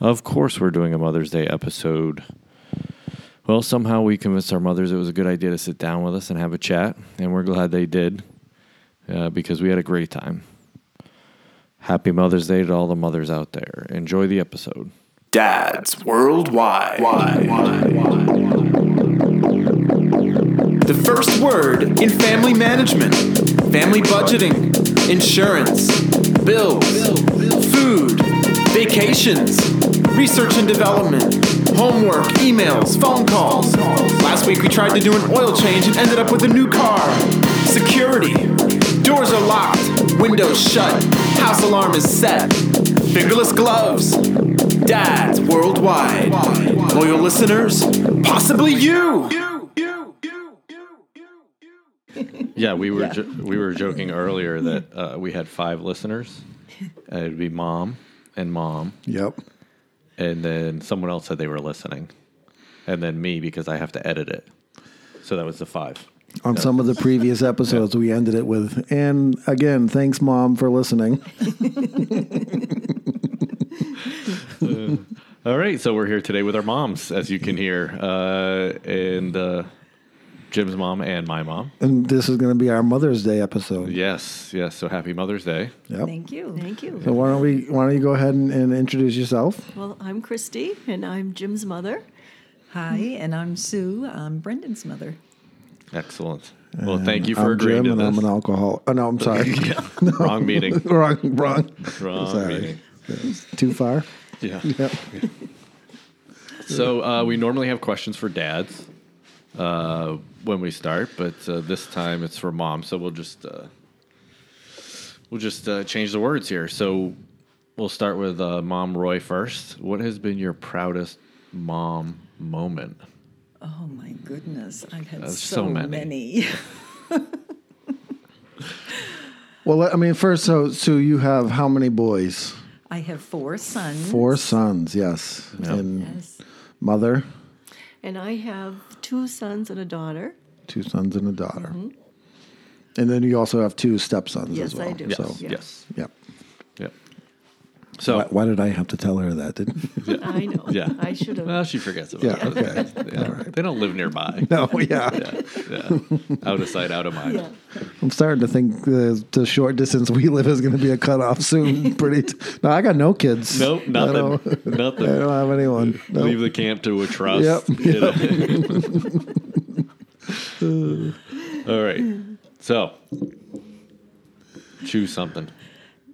Of course, we're doing a Mother's Day episode. Well, somehow we convinced our mothers it was a good idea to sit down with us and have a chat, and we're glad they did uh, because we had a great time. Happy Mother's Day to all the mothers out there. Enjoy the episode. Dads Worldwide. The first word in family management, family budgeting, insurance, bills, food, vacations, research and development, homework, emails, phone calls. Last week we tried to do an oil change and ended up with a new car. Security. Doors are locked, windows shut, house alarm is set. Fingerless gloves. Dads worldwide. Loyal listeners, possibly you. Yeah, we were jo- we were joking earlier that uh, we had five listeners. Uh, it'd be mom and mom, Yep. And then someone else said they were listening, and then me because I have to edit it. So that was the five. On some of the previous episodes, we ended it with, and again, thanks, mom, for listening. All right, so we're here today with our moms, as you can hear, uh, and uh, Jim's mom and my mom. And this is going to be our Mother's Day episode. Yes, yes. So happy Mother's Day. Yep. Thank you. Thank you. So why don't we? Why don't you go ahead and, and introduce yourself? Well, I'm Christy, and I'm Jim's mother. Hi, and I'm Sue. I'm Brendan's mother. Excellent. Well, thank you for I'm agreeing Jim, to and this. I'm an alcohol. Oh no, I'm sorry. Wrong meeting. wrong, wrong. Wrong Sorry. meeting. Too far. Yeah. Yep. So uh, we normally have questions for dads uh, when we start, but uh, this time it's for mom. So we'll just uh, we'll just uh, change the words here. So we'll start with uh, Mom Roy first. What has been your proudest mom moment? Oh my goodness, I've had That's so, so many. many. Well, I mean, first, so so you have how many boys? I have four sons. Four sons. Yes. And Yes. mother, And I have two sons and a daughter. two sons and a daughter. Mm-hmm. And then you also have two stepsons Yes, as well. I do. Yes. So, Yeah. Yes. yep. Yep. So Why, why did I have to tell her that? Didn't? I know. Yeah. I should have. well, she forgets about Yeah. it. Okay. Yeah. They don't live nearby. No. Yeah. Yeah. yeah. Out of sight, out of mind. yeah. I'm starting to think the the short distance we live is going to be a cutoff soon. Pretty. T- no, I got no kids. Nope, I nothing. don't, Nothing. I don't have anyone. No. Leave the camp to a trust. Yep, you know. All right. So choose something.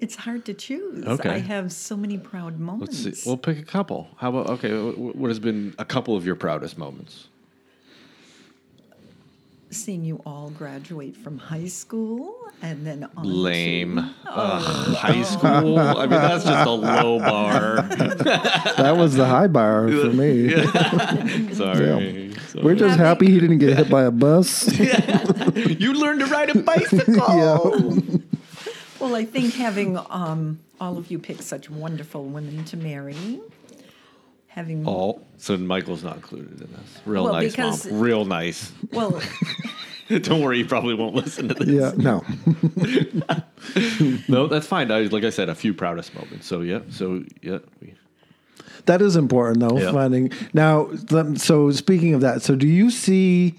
It's hard to choose. Okay. I have so many proud moments. Let's moments. see. We'll pick a couple. How about okay? What has been a couple of your proudest moments? Seeing you all graduate from high school and then on Lame. To, Ugh, high school. I mean, that's just a low bar. That was the high bar for me. Sorry. Sorry. We're just happy he didn't get hit by a bus. you learned to ride a bicycle. yeah. Well, I think having um, all of you pick such wonderful women to marry, having Oh, so Michael's not included in this. Real Well, nice, because- mom. Real nice. well, Don't worry, you probably won't listen to this. Yeah. No. No, that's fine. I, like I said, a few proudest moments. So yeah, so yeah, we, That is important though. Yeah. Finding now. lem- So speaking of that, so do you see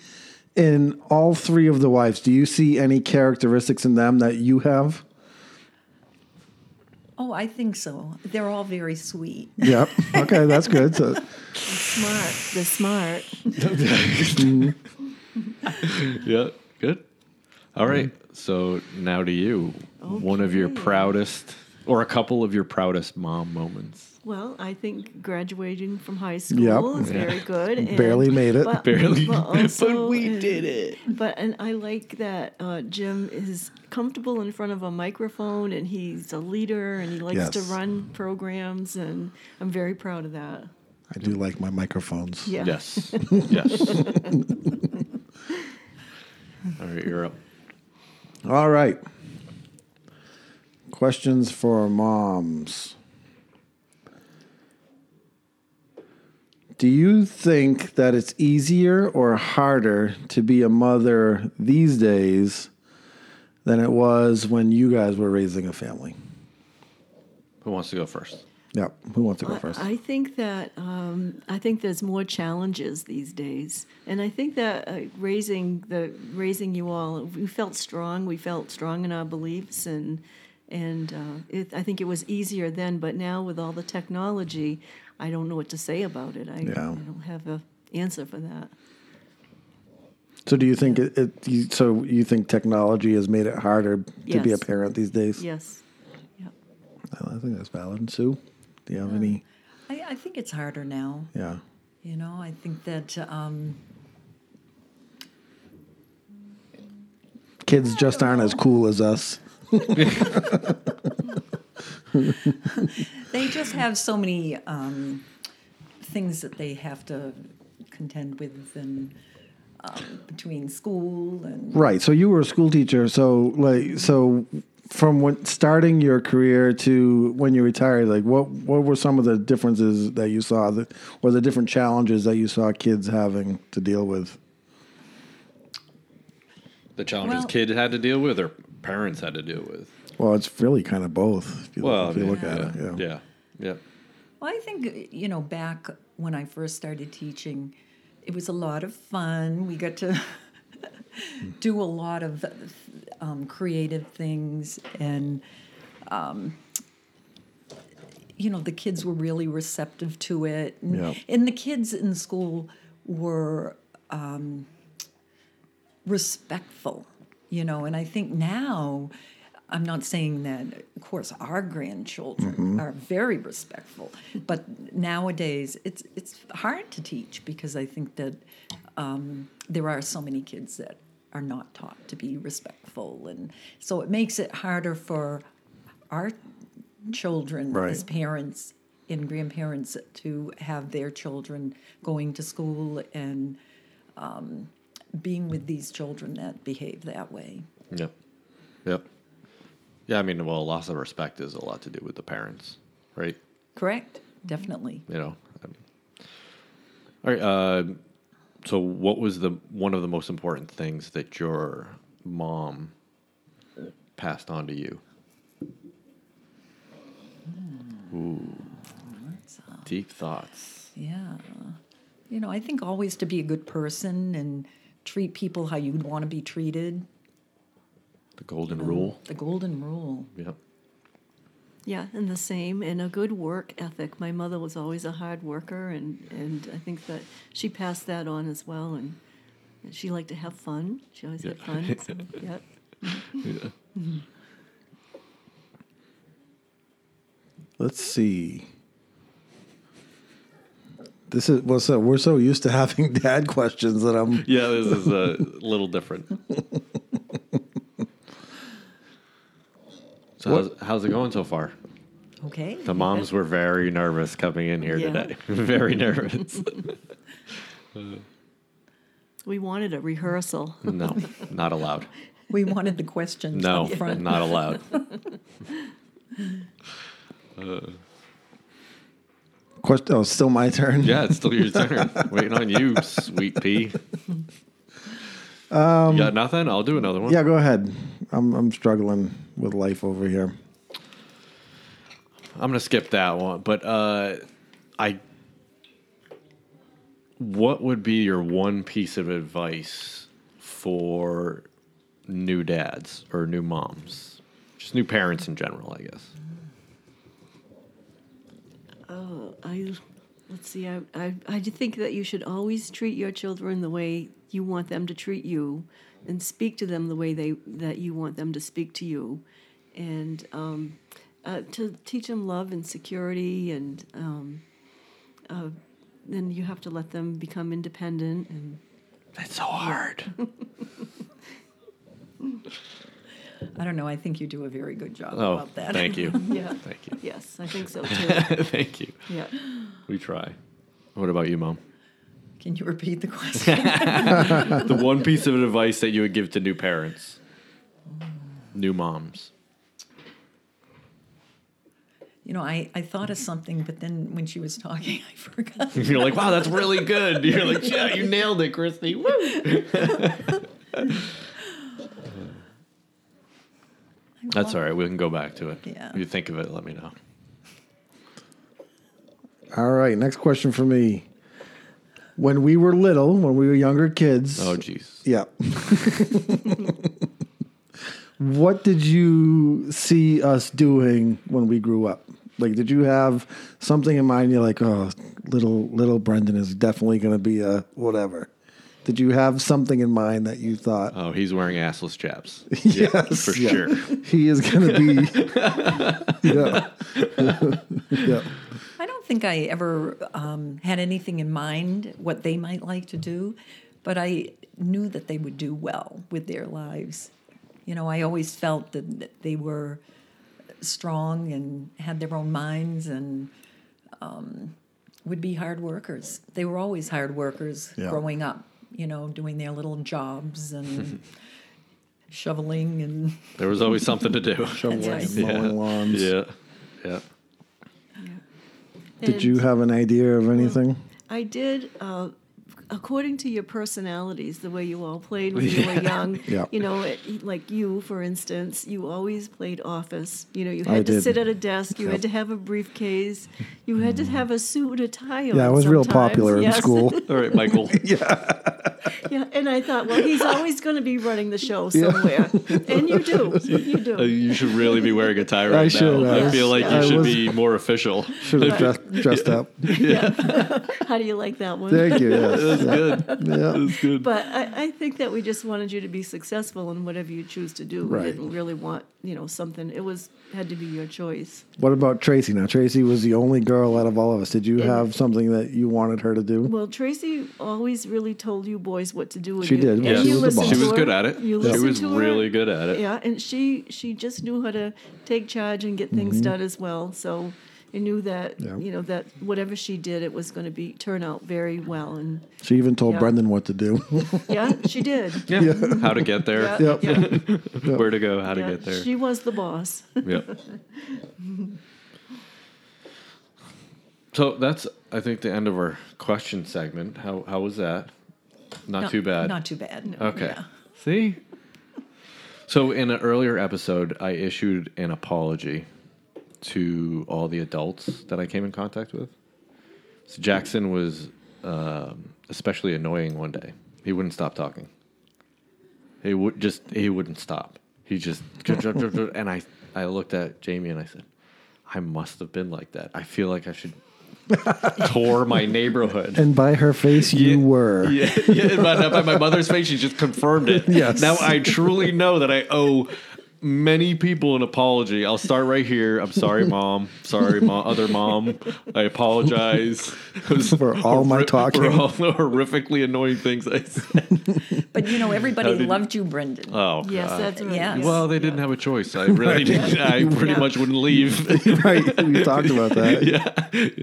in all three of the wives? Do you see any characteristics in them that you have? Oh, I think so. They're all very sweet. Yep. Okay, that's good. So Smart. The smart. yeah, good. All right. So now to you, one of your Okay. proudest, or a couple of your proudest mom moments. Well, I think graduating from high school Yep. is very good. and- Barely made it. But, Barely, but, also, we uh, did it. But and I like that uh, Jim is comfortable in front of a microphone, and he's a leader, and he likes to run programs, and I'm very proud of that. I do like my microphones. Yeah. Yes. yes. All right, you're up. All right. Questions for moms. Do you think that it's easier or harder to be a mother these days than it was when you guys were raising a family? Who wants to go first? Yeah. Who wants to go first? I think that um, I think there's more challenges these days, and I think that uh, raising the raising you all, we felt strong. We felt strong in our beliefs, and and uh, it, I think it was easier then. But now with all the technology, I don't know what to say about it. I, Yeah. I don't have an answer for that. so do you think it, it you, so you think technology has made it harder to be a parent these days? Yes. Yeah. I think that's valid. Sue, do you have any? I, I think it's harder now. Yeah. You know, I think that um, Kids just aren't as cool as us. they just have so many um, things that they have to contend with, and um, between school and Right. So you were a school teacher. So like so from when starting your career to when you retired, like what what were some of the differences that you saw that or the different challenges that you saw kids having to deal with? The challenges Well- kid had to deal with, or parents had to deal with. Well, it's really kind of both. If you, Well, if you I mean, look at it, yeah. yeah, yeah. Well, I think, you know, back when I first started teaching, it was a lot of fun. We got to do a lot of um, creative things, and, um, you know, the kids were really receptive to it. And, Yeah. and the kids in school were um, respectful, you know, and I think now. I'm not saying that, of course, our grandchildren are very respectful, but nowadays it's it's hard to teach because I think that um, there are so many kids that are not taught to be respectful, and so it makes it harder for our children Right. as parents and grandparents to have their children going to school and um, being with these children that behave that way. Yep. Yep. Yeah, I mean, well, loss of respect is a lot to do with the parents, right? Correct, definitely. You know. I mean. All right. Uh, so, what was the one of the most important things that your mom passed on to you? Ooh. Deep thoughts. Yeah. You know, I think always to be a good person and treat people how you'd want to be treated. The golden um, rule. The golden rule. Yep. Yeah, and the same, and a good work ethic. My mother was always a hard worker, and, and I think that she passed that on as well. And she liked to have fun. She always had fun. So, yeah. Let's see. This is well. So we're so used to having dad questions that I'm. Yeah, this is a little different. So how's, how's it going so far? Okay. The moms were very nervous coming in here Yeah. today. very nervous. We wanted a rehearsal. no, not allowed. We wanted the questions No, up front. not allowed. Question. Oh, still my turn. Yeah, it's still your turn. Waiting on you, sweet pea. Um, you got nothing? I'll do another one. Yeah, go ahead. I'm I'm struggling with life over here. I'm gonna skip that one, but uh, I. What would be your one piece of advice for new dads or new moms, just new parents in general? I guess. Oh, I let's see. I, I I think that you should always treat your children the way you want them to treat you, and speak to them the way they that you want them to speak to you, and um, uh, to teach them love and security, and um, uh, then you have to let them become independent and That's so hard. I don't know. I think you do a very good job Oh, about that. thank you. yeah. Thank you. Yes, I think so too. thank you. yeah. We try. What about you, mom? Can you repeat the question? the one piece of advice that you would give to new parents, new moms. you know, I, I thought of something, but then when she was talking, I forgot. You're like, wow, that's really good. You're like, yeah, you nailed it, Christy. Woo! That's all right. We can go back to it. Yeah. If you think of it, let me know. All right, next question for me. When we were little, when we were younger kids, Oh, jeez. yeah. what did you see us doing when we grew up? Like, did you have something in mind? You're like, oh, little little Brendan is definitely going to be a whatever. Did you have something in mind that you thought? Oh, he's wearing assless chaps. yes, for yeah. sure. He is going to be. yeah. yeah. I don't think I ever um, had anything in mind what they might like to do, but I knew that they would do well with their lives. You know, I always felt that, that they were strong and had their own minds and um, would be hard workers. They were always hard workers Yeah. growing up, you know, doing their little jobs and shoveling and There was always something to do. Shoveling right. and mowing lawns. Yeah. Yeah. Did And you have an idea of anything? I did. Uh, according to your personalities, the way you all played when you were young, Yeah. you know, it, like you, for instance, you always played office. You know, you I had to did. sit at a desk, you Yep. had to have a briefcase, you had to have a suit, a tie on. Yeah, I was real sometimes. popular in school. All right, Michael. yeah, Yeah, and I thought, well, he's always going to be running the show somewhere, yeah. and you do, you Uh, do. you should really be wearing a tie right I now. should, I uh, feel like you I should was- be more official. Should have dressed, dressed up. How do you like that one? Thank you. Yes. That's good. Yeah. That's good. But I, I think that we just wanted you to be successful in whatever you choose to do. Right. We didn't really want, you know, something. It was had to be your choice. What about Tracy? Now, Tracy was the only girl out of all of us. Did you have something that you wanted her to do? Well, Tracy always really told you boys what to do. and She you- did. and Yeah, you she was the boss. She was good at it. You She was to her. really good at it. Yeah, and she she just knew how to take charge and get things mm-hmm. done as well. So you knew that. Yeah. you know that whatever she did, it was going to be turn out very well. And She even told Yeah. Brendan what to do. yeah, she did. Yeah. How to get there, Yeah, Yep. yeah, where to go, how to get there. She was the boss. Yep. so that's, I think, the end of our question segment. How how was that? Not, too bad. Not too bad. Okay. Yeah. See? So, in an earlier episode, I issued an apology to all the adults that I came in contact with. So, Jackson was um, especially annoying one day. He wouldn't stop talking. He would just, he wouldn't stop. He just, and I, I looked at Jamie and I said, I must have been like that. I feel like I should tour my neighborhood. and by her face, you Yeah. were. Yeah, yeah by, by my mother's face, she just confirmed it. Yes. Now I truly know that I owe many people an apology. I'll start right here. I'm sorry, mom. Sorry, mom. Other mom. I apologize For all my talking. For all the horrifically annoying things I said. But you know, everybody did- loved you, Brendan. Oh, yes, God. that's right. Yes. Well, they didn't have a choice. I really didn't. I pretty Yeah. much wouldn't leave. right. We talked about that. yeah.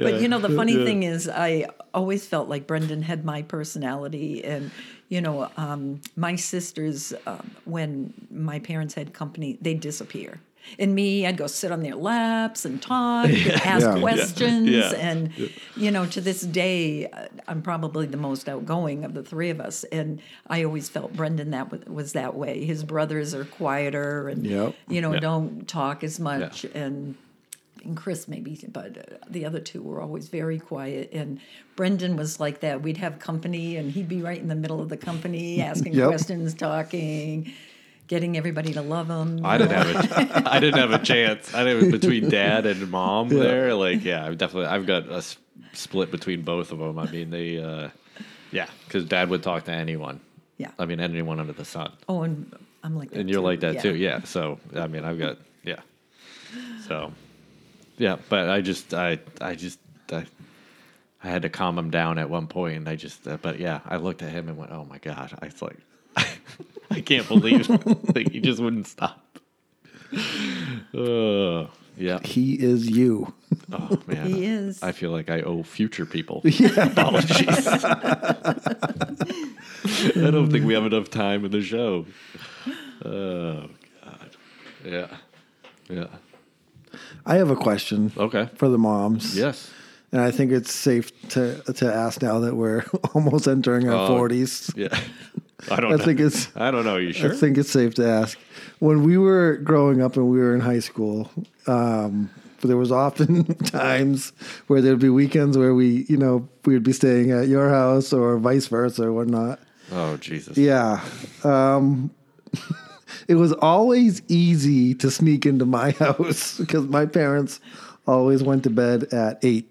But you know, the funny thing is, I always felt like Brendan had my personality, and you know, um, my sisters, um, when my parents had company, they'd disappear. And me, I'd go sit on their laps and talk, ask Yeah. questions, Yeah. and you know, to this day, uh, I'm probably the most outgoing of the three of us, and I always felt Brendan that was, was that way. His brothers are quieter, and Yep. you know, Yeah. don't talk as much, and and Chris maybe, but uh, the other two were always very quiet. And Brendan was like that. We'd have company, and he'd be right in the middle of the company, asking Yep. questions, talking, getting everybody to love him. I didn't have a, I didn't have a chance. I didn't between dad and mom there. Like, yeah, I've definitely, I've got a s- split between both of them. I mean, they, uh, yeah, because dad would talk to anyone. Yeah. I mean, anyone under the sun, Oh, and I'm like that. and you're too. like that too. Yeah. So, I mean, I've got, yeah. So, yeah, but I just, I, I just, I, I had to calm him down at one point, and I just, uh, but yeah, I looked at him and went, "Oh my god!" I was like, I can't believe that he just wouldn't stop. Uh, yeah. He is you. Oh man, He is. I feel like I owe future people apologies. I don't think we have enough time in the show. Oh god. Yeah. Yeah. I have a question Okay. for the moms. Yes. And I think it's safe to to ask now that we're almost entering our Oh, forties. Yeah. I don't. I know. think it's I don't know. You sure? I think it's safe to ask. When we were growing up and we were in high school, um, there was often times where there'd be weekends where we, you know, we would be staying at your house or vice versa or whatnot. Oh Jesus. Yeah. Um, it was always easy to sneak into my house because my parents always went to bed at eight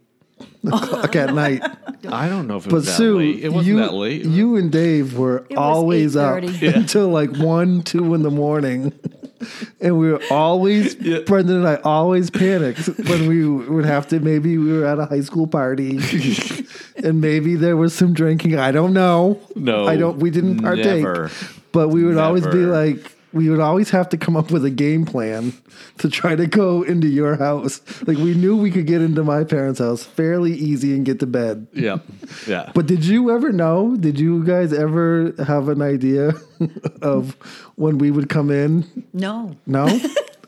o'clock at night. I don't know if it But was that Sue, late. It wasn't you, that late. you and Dave were was always up 8:30. until like one, two in the morning. And we were always, Brendan and I always panicked when we would have to, maybe we were at a high school party and maybe there was some drinking. I don't know. No, I don't, we didn't partake. never. But we would always be Never. like, we would always have to come up with a game plan to try to go into your house. Like we knew we could get into my parents' house fairly easy and get to bed. yeah. Yeah. But did you ever know? Did you guys ever have an idea of when we would come in? No. No.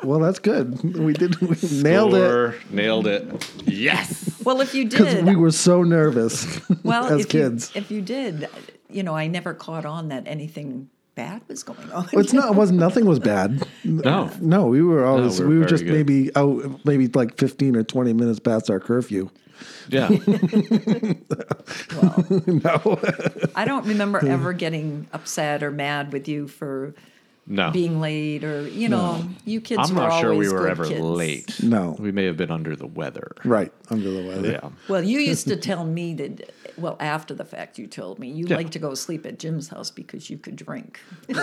well, that's good. We did. We nailed it Nailed it. Yes. Well, if you did, because did, we were so nervous well, as if kids. You, if you did, you know, I never caught on that anything bad was going on. Well, it's not. It wasn't. Nothing was bad. No. No, we were always. we were we were just good. maybe out, maybe like fifteen or twenty minutes past our curfew. Yeah. no. I don't remember ever getting upset or mad with you for No. being late or you know, you kids I'm were not sure we were ever kids. late. No. We may have been under the weather. right under the weather. Yeah. Well, you used to tell me that. Well, after the fact, you told me you Yeah. like to go sleep at Jim's house because you could drink.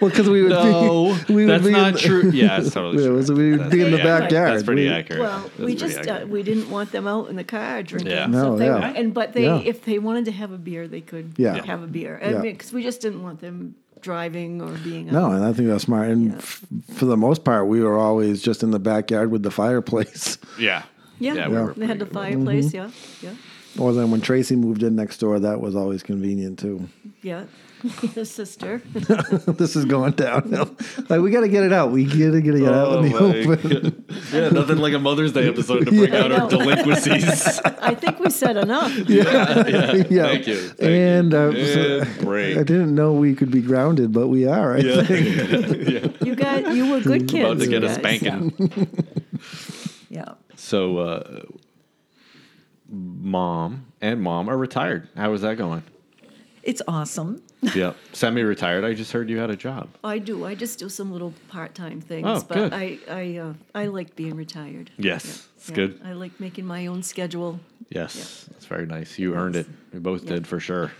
Well, because we would No, be. We would that's be in not the- true. Yeah, it's totally true. so we would That's be in the pretty accurate. backyard. That's pretty We- accurate. Well, That's we just uh, we didn't want them out in the car drinking. Yeah. So No, if they, yeah. And but they, Yeah. if they wanted to have a beer, they could Yeah. have a beer. I Yeah. mean, because we just didn't want them driving or being. No, out. and I think that's smart. And Yeah. f- for the most part, we were always just in the backyard with the fireplace. yeah. Yeah, Yeah, we Yeah. were they had the pretty fireplace. Yeah, yeah, Or then when Tracy moved in next door, that was always convenient too. yeah. His sister. this is going downhill. Like we got to get it out. We got to get it out in the Oh my open. Yeah, nothing like a Mother's Day episode to bring Yeah. out our delinquencies. I think we said enough. yeah. Thank you. Thank and you. uh, so- And break. I didn't know we could be grounded, but we are. I Yeah. think. yeah. You got you were good kids. About to you get a guys. spanking. Yeah. So, uh, mom and mom are retired. How is that going? It's awesome. Yeah, semi-retired. I just heard you had a job. I do. I just do some little part-time things, Oh, but good. I I uh, I like being retired. Yes, it's good. I like making my own schedule. Yes, that's very nice. You earned it. We both Yeah. did for sure.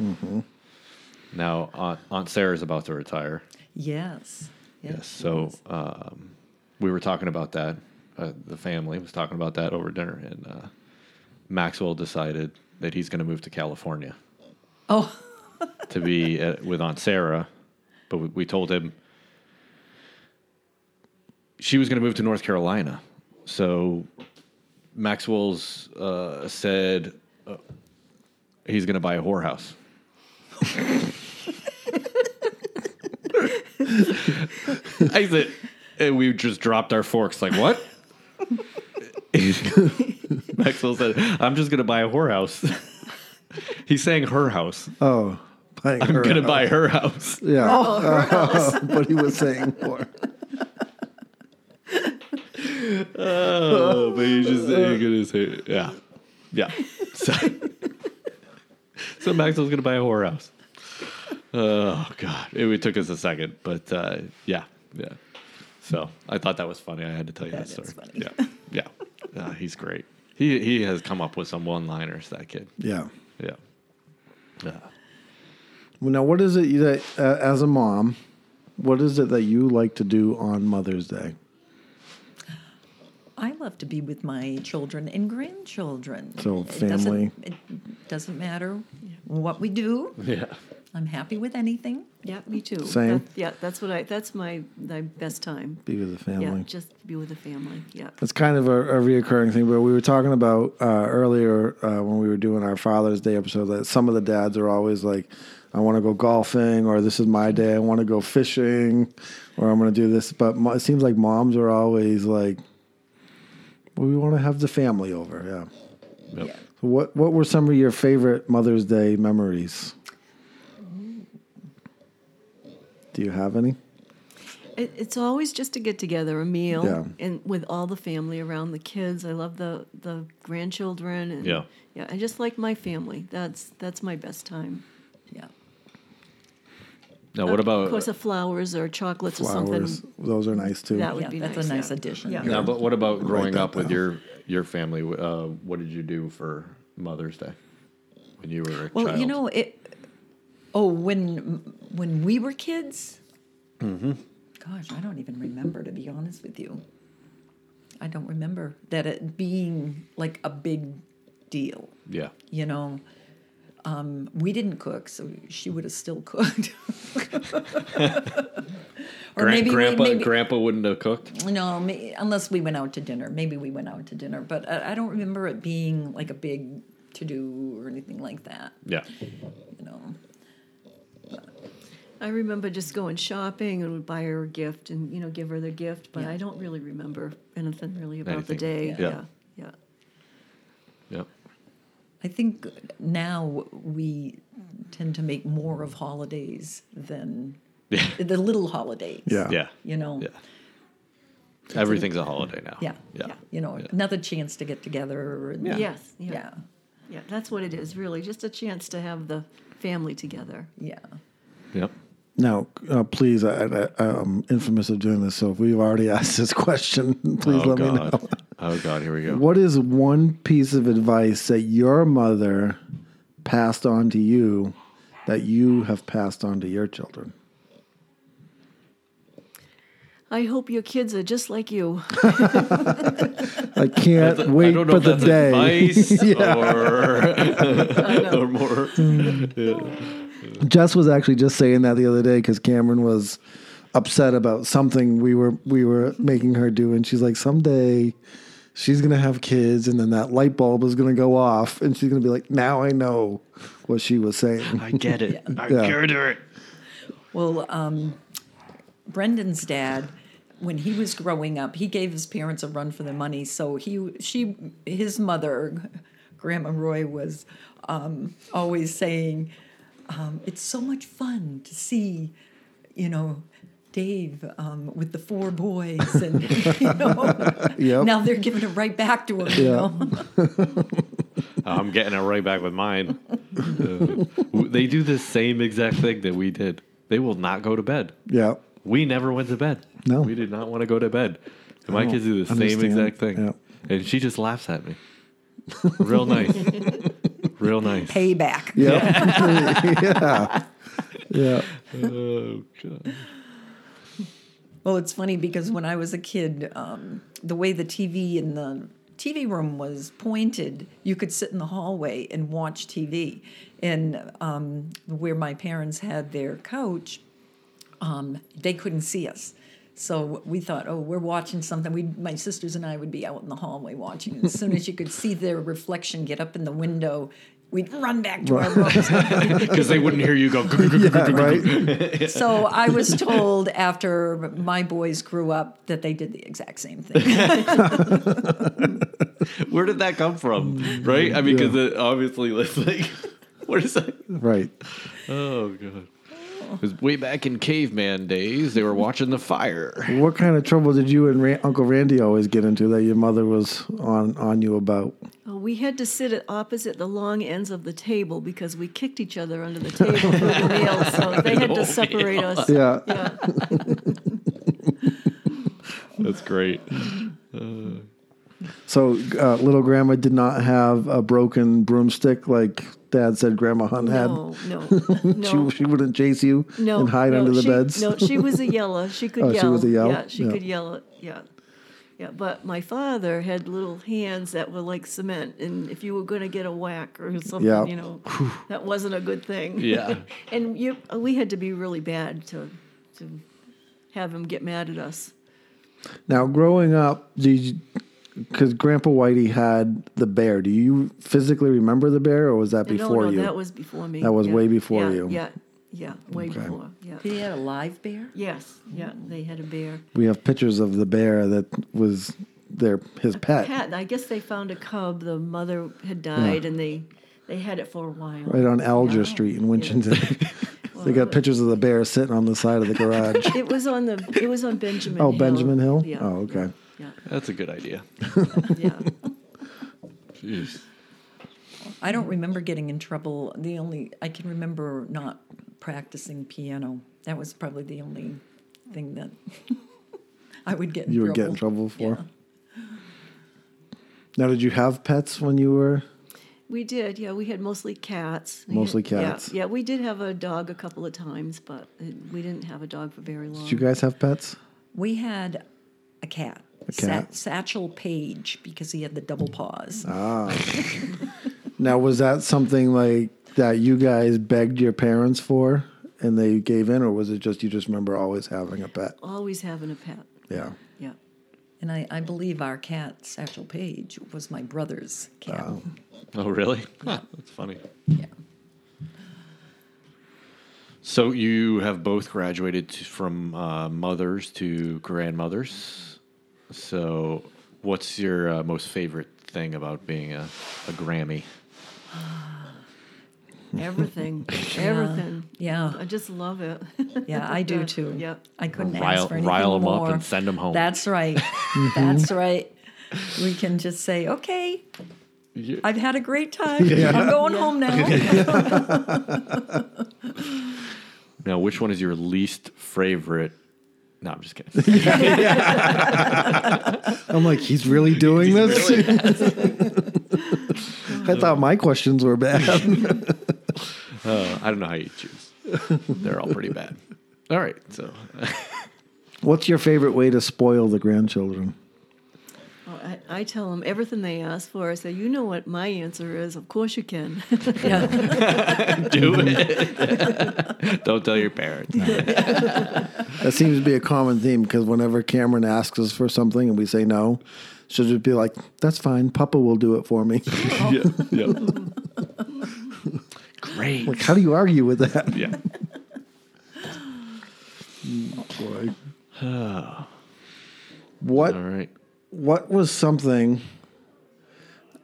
Now, Aunt, Aunt Sarah's about to retire. Yes. Yes. So um, we were talking about that. Uh, the family was talking about that over dinner, and uh, Maxwell decided that he's going to move to California Oh, to be uh, with Aunt Sarah. But we, we told him she was going to move to North Carolina. So Maxwell's uh, said uh, he's going to buy a whorehouse. I said, and we just dropped our forks. Like what? Maxwell said, "I'm just going to buy a whorehouse." He's saying her house. Oh, buying I'm her going to house. buy her house. Yeah, Uh, but he was saying more. Oh, but he's just saying going to say, yeah, yeah. So, so Maxwell's going to buy a whorehouse. Oh God, it, it took us a second, but uh, yeah, yeah. So I thought that was funny. I had to tell you that, That is story. funny. Yeah, yeah. Uh, he's great. He he has come up with some one-liners. That kid. Yeah. Yeah. Yeah. Well, now, what is it that, uh, as a mom, what is it that you like to do on Mother's Day? I love to be with my children and grandchildren. So, It family. doesn't, it doesn't matter what we do. Yeah. I'm happy with anything. Yeah, me too. Same. That- yeah, that's what I. That's my my best time. Be with the family. Yeah, just be with the family. Yeah. It's kind of a, a reoccurring thing, but we were talking about uh, earlier uh, when we were doing our Father's Day episode that some of the dads are always like, I want to go golfing, or this is my day, I want to go fishing, or I'm going to do this. But mo- it seems like moms are always like, well, we want to have the family over. Yeah. Yep. Yeah. What, what were some of your favorite Mother's Day memories? Do you have any? It, it's always just to get together, a meal, Yeah. and with all the family around, the kids. I love the the grandchildren. And, Yeah. yeah. I just like my family. That's that's my best time. Yeah. Now, what about Of course, the flowers or chocolates or Flowers, something. those are nice too. That would Yeah, be that's nice. a nice yeah. addition. Yeah. now? But what about growing that up with your your family? Uh, what did you do for Mother's Day when you were a Well, child? you know it. Oh, when when we were kids. Mm-hmm. Gosh, I don't even remember to be honest with you. I don't remember that it being like a big deal. yeah. You know, um, we didn't cook, so she would have still cooked. or Gran- maybe we- grandpa maybe, grandpa wouldn't have cooked. no, may, unless we went out to dinner. Maybe we went out to dinner, but I, I don't remember it being like a big to do or anything like that. Yeah. You know. I remember just going shopping and would buy her a gift and you know give her the gift, but Yeah. I don't really remember anything really about Anything. the day. Yeah. Yeah, yeah. Yep. I think now we tend to make more of holidays than Yeah. the little holidays. Yeah. Yeah. You know. Yeah. Everything's a holiday now. Yeah. Yeah. You know, another chance to get together. And, Yeah. Yes. Yeah. Yeah. Yeah. That's what it is. Really, just a chance to have the family together. Yeah. Yep. Now, uh, please, I, I, I'm infamous of doing this. So if we've already asked this question, please oh let God. me know. Oh God. Here we go. What is one piece of advice that your mother passed on to you that you have passed on to your children? I hope your kids are just like you. I can't I wait don't know for if the that's day. advice or, or more. Jess was actually just saying that the other day because Cameron was upset about something we were we were making her do, and she's like, someday she's gonna have kids, and then that light bulb is gonna go off, and she's gonna be like, now I know what she was saying. I get it. I get it. Well, um, Brendan's dad, when he was growing up, he gave his parents a run for their money. So he, she, his mother, Grandma Roy, was um, always saying, um, "It's so much fun to see, you know." Dave um, with the four boys, and you know, Yep. now they're giving it right back to him. You know, I'm getting it right back with mine. Uh, they do the same exact thing that we did. They will not go to bed. Yeah. We never went to bed. No. We did not want to go to bed. And my kids do the same exact thing. Yeah. And she just laughs at me. Real nice. Real nice. payback. Yep. yeah. Yeah. Oh, God. Well, it's funny because when I was a kid, um, the way the TV in the TV room was pointed, you could sit in the hallway and watch TV. And um, where my parents had their couch, um, they couldn't see us. So we thought, oh, we're watching something. We, my sisters and I would be out in the hallway watching. And as soon as you could see their reflection get up in the window, we'd run back to our rooms. Because they wouldn't hear you go. Yeah. Right. So I was told after my boys grew up that they did the exact same thing. Where did that come from? Right? I mean, because it obviously it's like, what is that? Right. Oh, God. It was way back in caveman days. They were watching the fire. What kind of trouble did you and Ra- Uncle Randy always get into that your mother was on on you about? Oh, we had to sit at opposite the long ends of the table because we kicked each other under the table for the meal, so they had Oh, to separate us. Yeah. Yeah. That's great. So uh, little grandma did not have a broken broomstick like Dad said Grandma Hunt had. No, no, no. She, she wouldn't chase you no, and hide no, under the she, beds. No, she was a yeller. She could Oh, she yell. was a yell? Yeah, she Yeah. could yell it. Yeah. Yeah, but my father had little hands that were like cement, and if you were going to get a whack or something, Yeah. you know, that wasn't a good thing. Yeah. and you, we had to be really bad to, to have him get mad at us. Now, growing up, because Grandpa Whitey had the bear, do you physically remember the bear, or was that before no, no, you? that was before me. That was Yeah. way before Yeah, you. Yeah, yeah, way before. Yeah. He had a live bear? Yes, yeah, they had a bear. we have pictures of the bear that was their his pet, Pat, I guess they found a cub. The mother had died, and they they had it for a while. right on Alger Street in Winchton. They got pictures of the bear sitting on the side of the garage. It was on the. It was on Benjamin. Oh, Hill. Oh, Hill. Benjamin Hill. Yeah. Oh, okay. Yeah. That's a good idea. Yeah. Jeez. I don't remember getting in trouble. The only I can remember not practicing piano. That was probably the only thing that I would get in You trouble. would get in trouble for. Yeah. Now, did you have pets when you were? We did, yeah. We had mostly cats. We Mostly had- cats. Yeah, we did have a dog a couple of times, but we didn't have a dog for very long. Did you guys have pets? We had a cat, A cat? Satchel Paige, because he had the double paws. Ah. Now, was that something like that you guys begged your parents for, and they gave in, or was it just you just remember always having a pet? Always having a pet. Yeah. Yeah. And I, I believe our cat, Satchel Paige, was my brother's cat. Oh, really? Huh, that's funny. Yeah. So you have both graduated to, from uh, mothers to grandmothers. So, what's your uh, most favorite thing about being a, a Grammy? Everything. Everything. Yeah. I just love it. Yeah, I do too. yep. I couldn't Rile- ask for anything rile 'em up more. and them home. That's right. That's right. We can just say, okay, You- I've had a great time. I'm going home now. Now, which one is your least favorite? No, I'm just kidding. I'm like, he's really doing this. I thought my questions were bad. Uh, I don't know how you choose. They're all pretty bad. All right, so What's your favorite way to spoil the grandchildren? Oh, I, I tell them everything they ask for. I say, you know what my answer is. Of course you can. Do it. don't tell your parents. That seems to be a common theme because whenever Cameron asks us for something and we say no, she'll just be like, "That's fine. Papa will do it for me." yeah, yeah. Great. like, how do you argue with that? Yeah. Oh, boy. what All right. What was something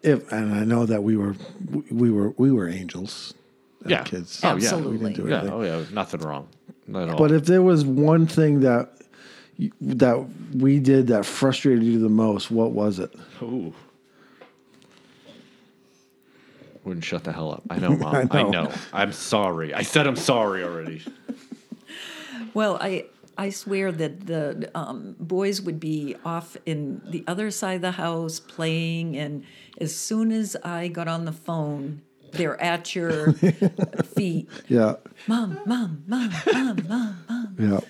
if and I know that we were we were we were angels Yeah. kids. Oh, yeah. We Absolutely. didn't do Yeah. Oh, yeah. Nothing wrong. Not at all. But if there was one thing that that we did that frustrated you the most, what was it? Ooh. Wouldn't shut the hell up. I know, Mom. I I know. know. I'm sorry. I said I'm sorry already. Well, I I swear that the um, boys would be off in the other side of the house playing, and as soon as I got on the phone, they're at your feet. Yeah. Mom, mom, mom, mom, mom, mom. Yeah.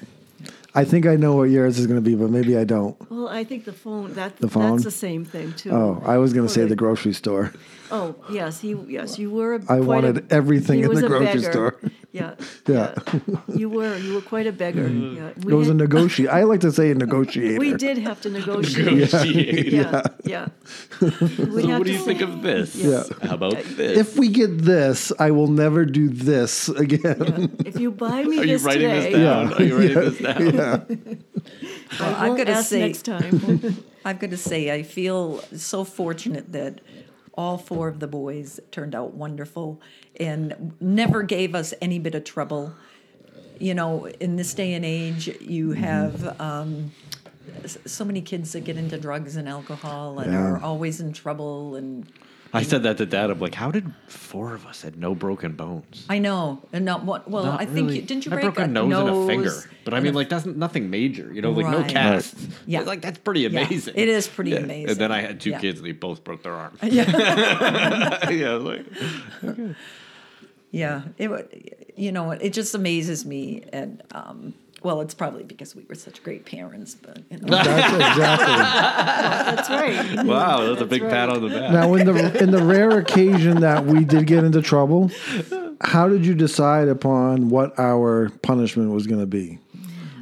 I think I know what yours is going to be, but maybe I don't. well, I think the phone, that, The phone? that's the same thing, too. Oh, I was going to say the grocery store. Oh, yes, he, yes, you were. I quite wanted a, everything he in was the grocery beggar. store. Yeah, Yeah. You were, you were quite a beggar. Mm. Yeah, It was a had- negotiate. I like to say a negotiator. We did have to negotiate. Negotiate. Yeah, yeah. We So what do to you think of this? Yeah. How about uh, this? If we get this, I will never do this again. Yeah. If you buy me Are you this writing today, this down? Are you writing this down? yeah. I I've won't gotta ask say- next time. I've got to say, I feel so fortunate that all four of the boys turned out wonderful and never gave us any bit of trouble. You know, in this day and age, you Mm-hmm. have um, so many kids that get into drugs and alcohol and Yeah. are always in trouble. And I said that to Dad. I'm like, how did four of us had no broken bones? I know, and not what. Well, Not I think really. you, didn't you I break broke a nose, and a finger, but I mean, a- like that's nothing major, you know, like no Right. casts. Yeah. like that's pretty Yeah, amazing. it is pretty Yeah. amazing. And then I had two Yeah. kids, and they both broke their arms. yeah. yeah, like Yeah, it would. You know, it just amazes me, and um, well, it's probably because we were such great parents, but you know. That's exactly. That's right. wow, that's a big pat on the back. Now, in the in the rare occasion that we did get into trouble, how did you decide upon what our punishment was going to be,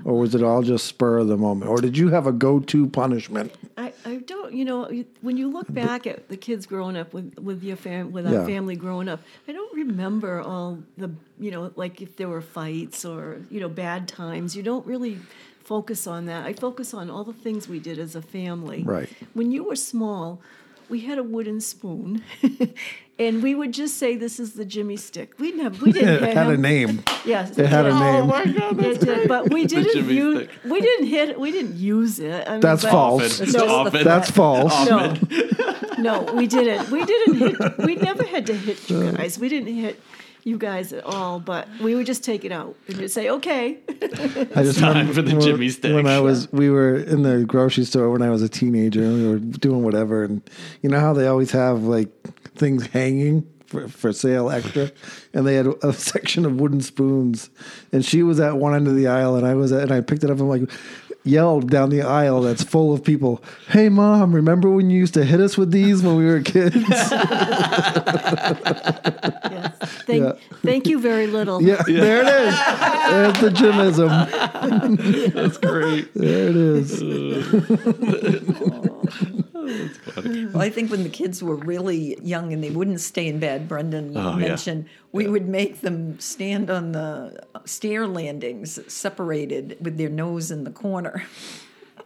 or was it all just spur of the moment, or did you have a go-to punishment? I, I don't, you know, when you look back at the kids growing up with, with your fam, with our family growing up, I don't remember all the, you know, like if there were fights or, you know, bad times. You don't really focus on that. I focus on all the things we did as a family. Right. When you were small, we had a wooden spoon, and we would just say, "This is the Jimmy stick." We never we didn't It hit had a name. Yes, It had a oh, name. Oh my god, It did, but we didn't Jimmy use. stick. We didn't hit. We didn't use it. I mean, That's but- false. Often. No, Often. That's false. No, no, we didn't. We didn't hit. We never had to hit you uh. guys. We didn't hit you guys at all. But we would just take it out and just say, "Okay." I just time remember for the when- Jimmy stick. When I was, we were in the grocery store when I was a teenager, and we were doing whatever, and you know how they always have like things hanging for, for sale extra, and they had a, a section of wooden spoons, and she was at one end of the aisle, and I was at, and I picked it up, and like yelled down the aisle that's full of people, "Hey mom, remember when you used to hit us with these when we were kids?" Yes. Thank, Yeah. thank you very little. yeah, there it is. There's the Jimism. That's great. There it is. Uh. Well, I think when the kids were really young and they wouldn't stay in bed, Brendan Oh, yeah. mentioned we would make them stand on the stair landings, separated with their nose in the corner.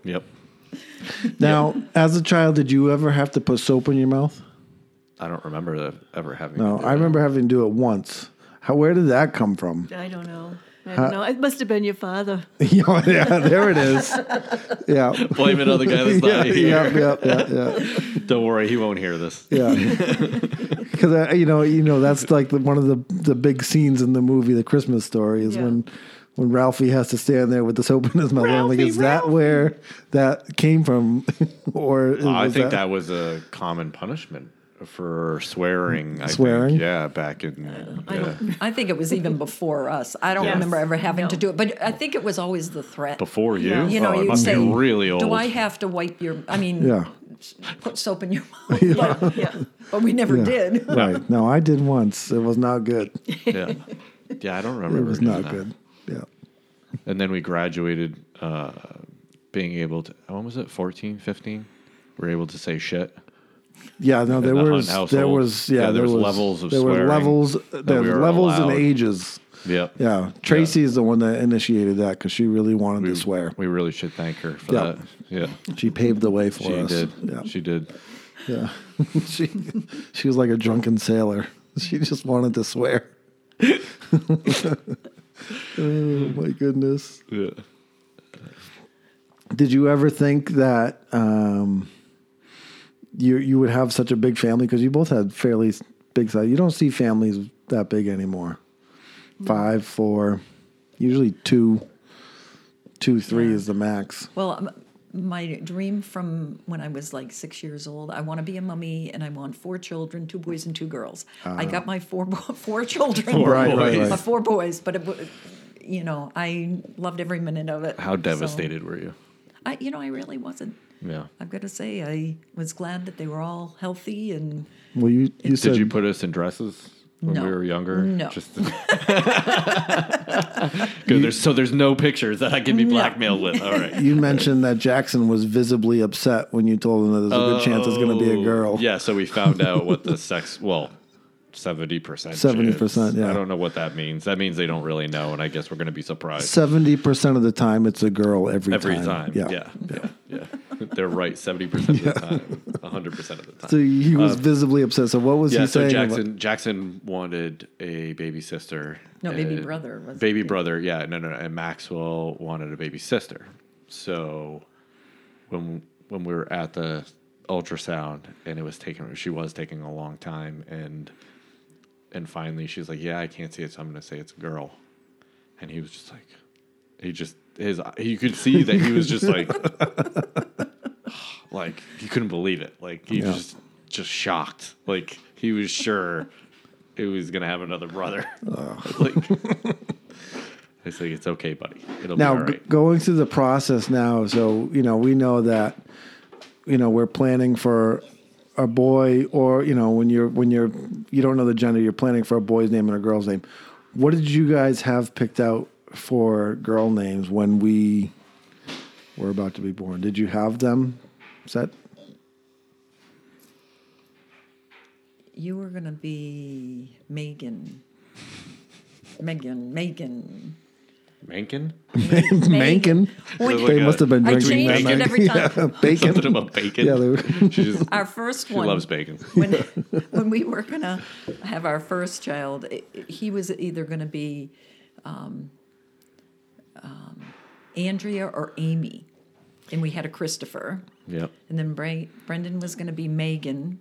Yep. Now, as a child, did you ever have to put soap in your mouth? I don't remember ever having. No, to do I that. remember having to do it once. How? Where did that come from? I don't know. I don't know. It must have been your father. yeah, yeah, there it is. Yeah. Blame it on the guy that's yeah, not here. yeah, yeah, yeah, yeah, Don't worry, he won't hear this. yeah. Because you know, you know, that's like the, one of the the big scenes in the movie, The Christmas Story, is Yeah. when when Ralphie has to stand there with the soap in his mouth. I'm like, Ralphie, is that where that came from, or Uh, I was think that, was a common punishment for swearing. I Swearing? think. yeah, back in. yeah. I think it was even before us. I don't Yes. remember ever having to do it, but I think it was always the threat. Before you, Yeah. You know, oh, you'd must say, be really old. "Do I have to wipe your?" I mean, Yeah. put soap in your mouth. Yeah. But we never did. Right. No, I did once. It was not good. yeah, yeah, I don't remember. It was not that. good. Yeah. And then we graduated, uh, being able to. When was it? 14, 15? We were able to say shit. Yeah, no, there the was there was yeah, Yeah, there there was was levels of there were levels there we were levels and allowed. ages. Yep. Yeah, Tracy is the one that initiated that because she really wanted We, to swear. we really should thank her for Yeah. that. Yeah, She paved the way for she us. did. Yeah, She did. yeah. she she was like a drunken sailor. She just wanted to swear. oh my goodness. Yeah. Did you ever think that um, you you would have such a big family because you both had fairly big size? You don't see families that big anymore. Five, four, usually two, two, three Yeah. is the max. Well, um, my dream from when I was like six years old, I want to be a mummy and I want four children, two boys and two girls. I got my four four children, Four Right, right, boys. right. Uh, four boys, but it, you know, I loved every minute of it. How So, devastated were you? I, you know, I really wasn't. Yeah. I've got to say, I was glad that they were all healthy and Well, you you said Did you put us in dresses when No. we were younger? No. Just Good. There's, so there's no pictures that I can be No. blackmailed with. All right. you mentioned that Jackson was visibly upset when you told him that there's a good chance it's going to be a Oh, girl. Yeah, so we found out what the sex. Well, seventy percent. 70%, yeah. I don't know what that means. That means they don't really know, and I guess we're going to be surprised Seventy percent of the time, it's a girl every, time. every time. time. Yeah. Yeah, yeah, yeah. They're right seventy percent of the time, hundred percent of the time. So he was um, visibly upset. So what was yeah, he so saying? about- Jackson Jackson wanted a baby sister. No, baby brother was- baby brother. Yeah, no, no, no. And Maxwell wanted a baby sister. So when when we were at the ultrasound and it was taking, she was taking a long time, and and finally she's like, "Yeah, I can't see it, so I'm going to say it's a girl." And he was just like, he just his you could see that he was just like, like he couldn't believe it. Like he Yeah. was just just shocked. Like he was sure it was gonna have another brother. like it's like it's okay, buddy. It'll now g- going through the process now so you know we know that you know we're planning for a boy or you know when you're when you're you don't know the gender you're planning for a boy's name and a girl's name what did you guys have picked out for girl names when we were about to be born did you have them set you were going to be Megan. Megan, Megan. Mankin? Mankin. When- They must have been I drinking changed that it night. every time. Yeah, bacon. Something about bacon. Yeah, they were- she just, Our first she one. loves bacon. when when we were gonna have our first child, i- i- he was either gonna be um, um, Andrea or Amy, and we had a Christopher, Yep. and then Bra- Brendan was gonna be Megan,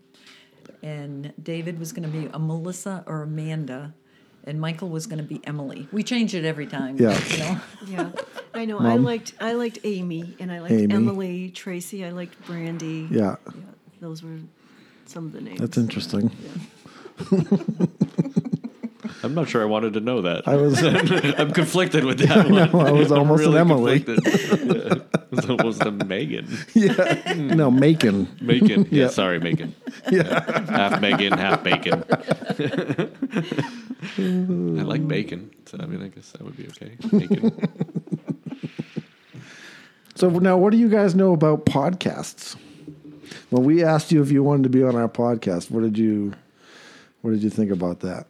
and David was gonna be a Melissa or Amanda. And Michael was going to be Emily. We changed it every time. Yeah. You know? Yeah, I know. I liked I liked Amy, and I liked Amy. Emily, Tracy. I liked Brandy. yeah, those were some of the names. that's interesting. I'm not sure I wanted to know that. I was I'm conflicted with that one. I was I'm almost an Emily. Yeah. It was almost a Megan. yeah, no macon. Bacon. Yeah, Yeah. sorry, Megan. Yeah, Half Megan, half bacon. I like bacon, so I mean, I guess that would be okay. Bacon. So now, what do you guys know about podcasts? When we asked you if you wanted to be on our podcast, what did you, what did you think about that?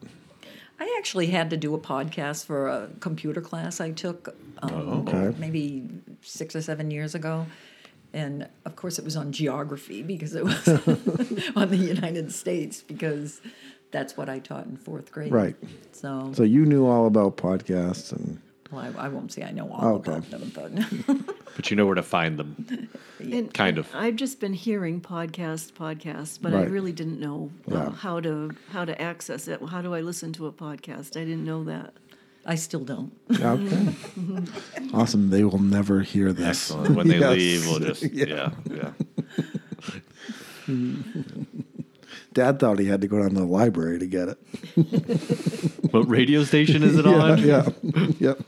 I actually had to do a podcast for a computer class I took um, Okay. maybe six or seven years ago. And of course, it was on geography because it was on the United States because that's what I taught in fourth grade. Right. So, So you knew all about podcasts, and well, I, I won't say I know all Okay. about them, but But you know where to find them. And Kind of. I've just been hearing podcast, podcasts, but I really didn't know uh, how to how to access it. How do I listen to a podcast? I didn't know that. I still don't. okay, awesome. They will never hear this. Excellent. When they Yes. leave, we'll just yeah, yeah. Dad thought he had to go down to the library to get it. What radio station is it Yeah, on? yeah, yep.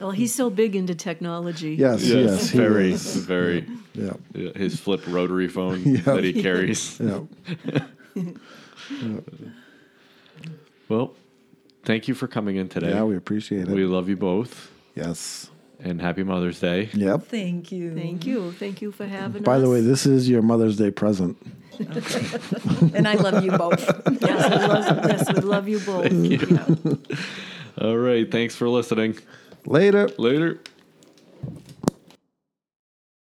Well, he's so big into technology. Yes, yes, Yes, he very, is. very. Yeah, yeah, His flip rotary phone Yeah. that he carries. yeah. Well, thank you for coming in today. Yeah, we appreciate it. we love you both, yes. And happy Mother's Day. Yep. Thank you. Thank you. Thank you for having By us. the way, this is your Mother's Day present. And I love you both. yes, we love, yes, we love you both. Thank Yeah. All right, thanks for listening. Later. Later.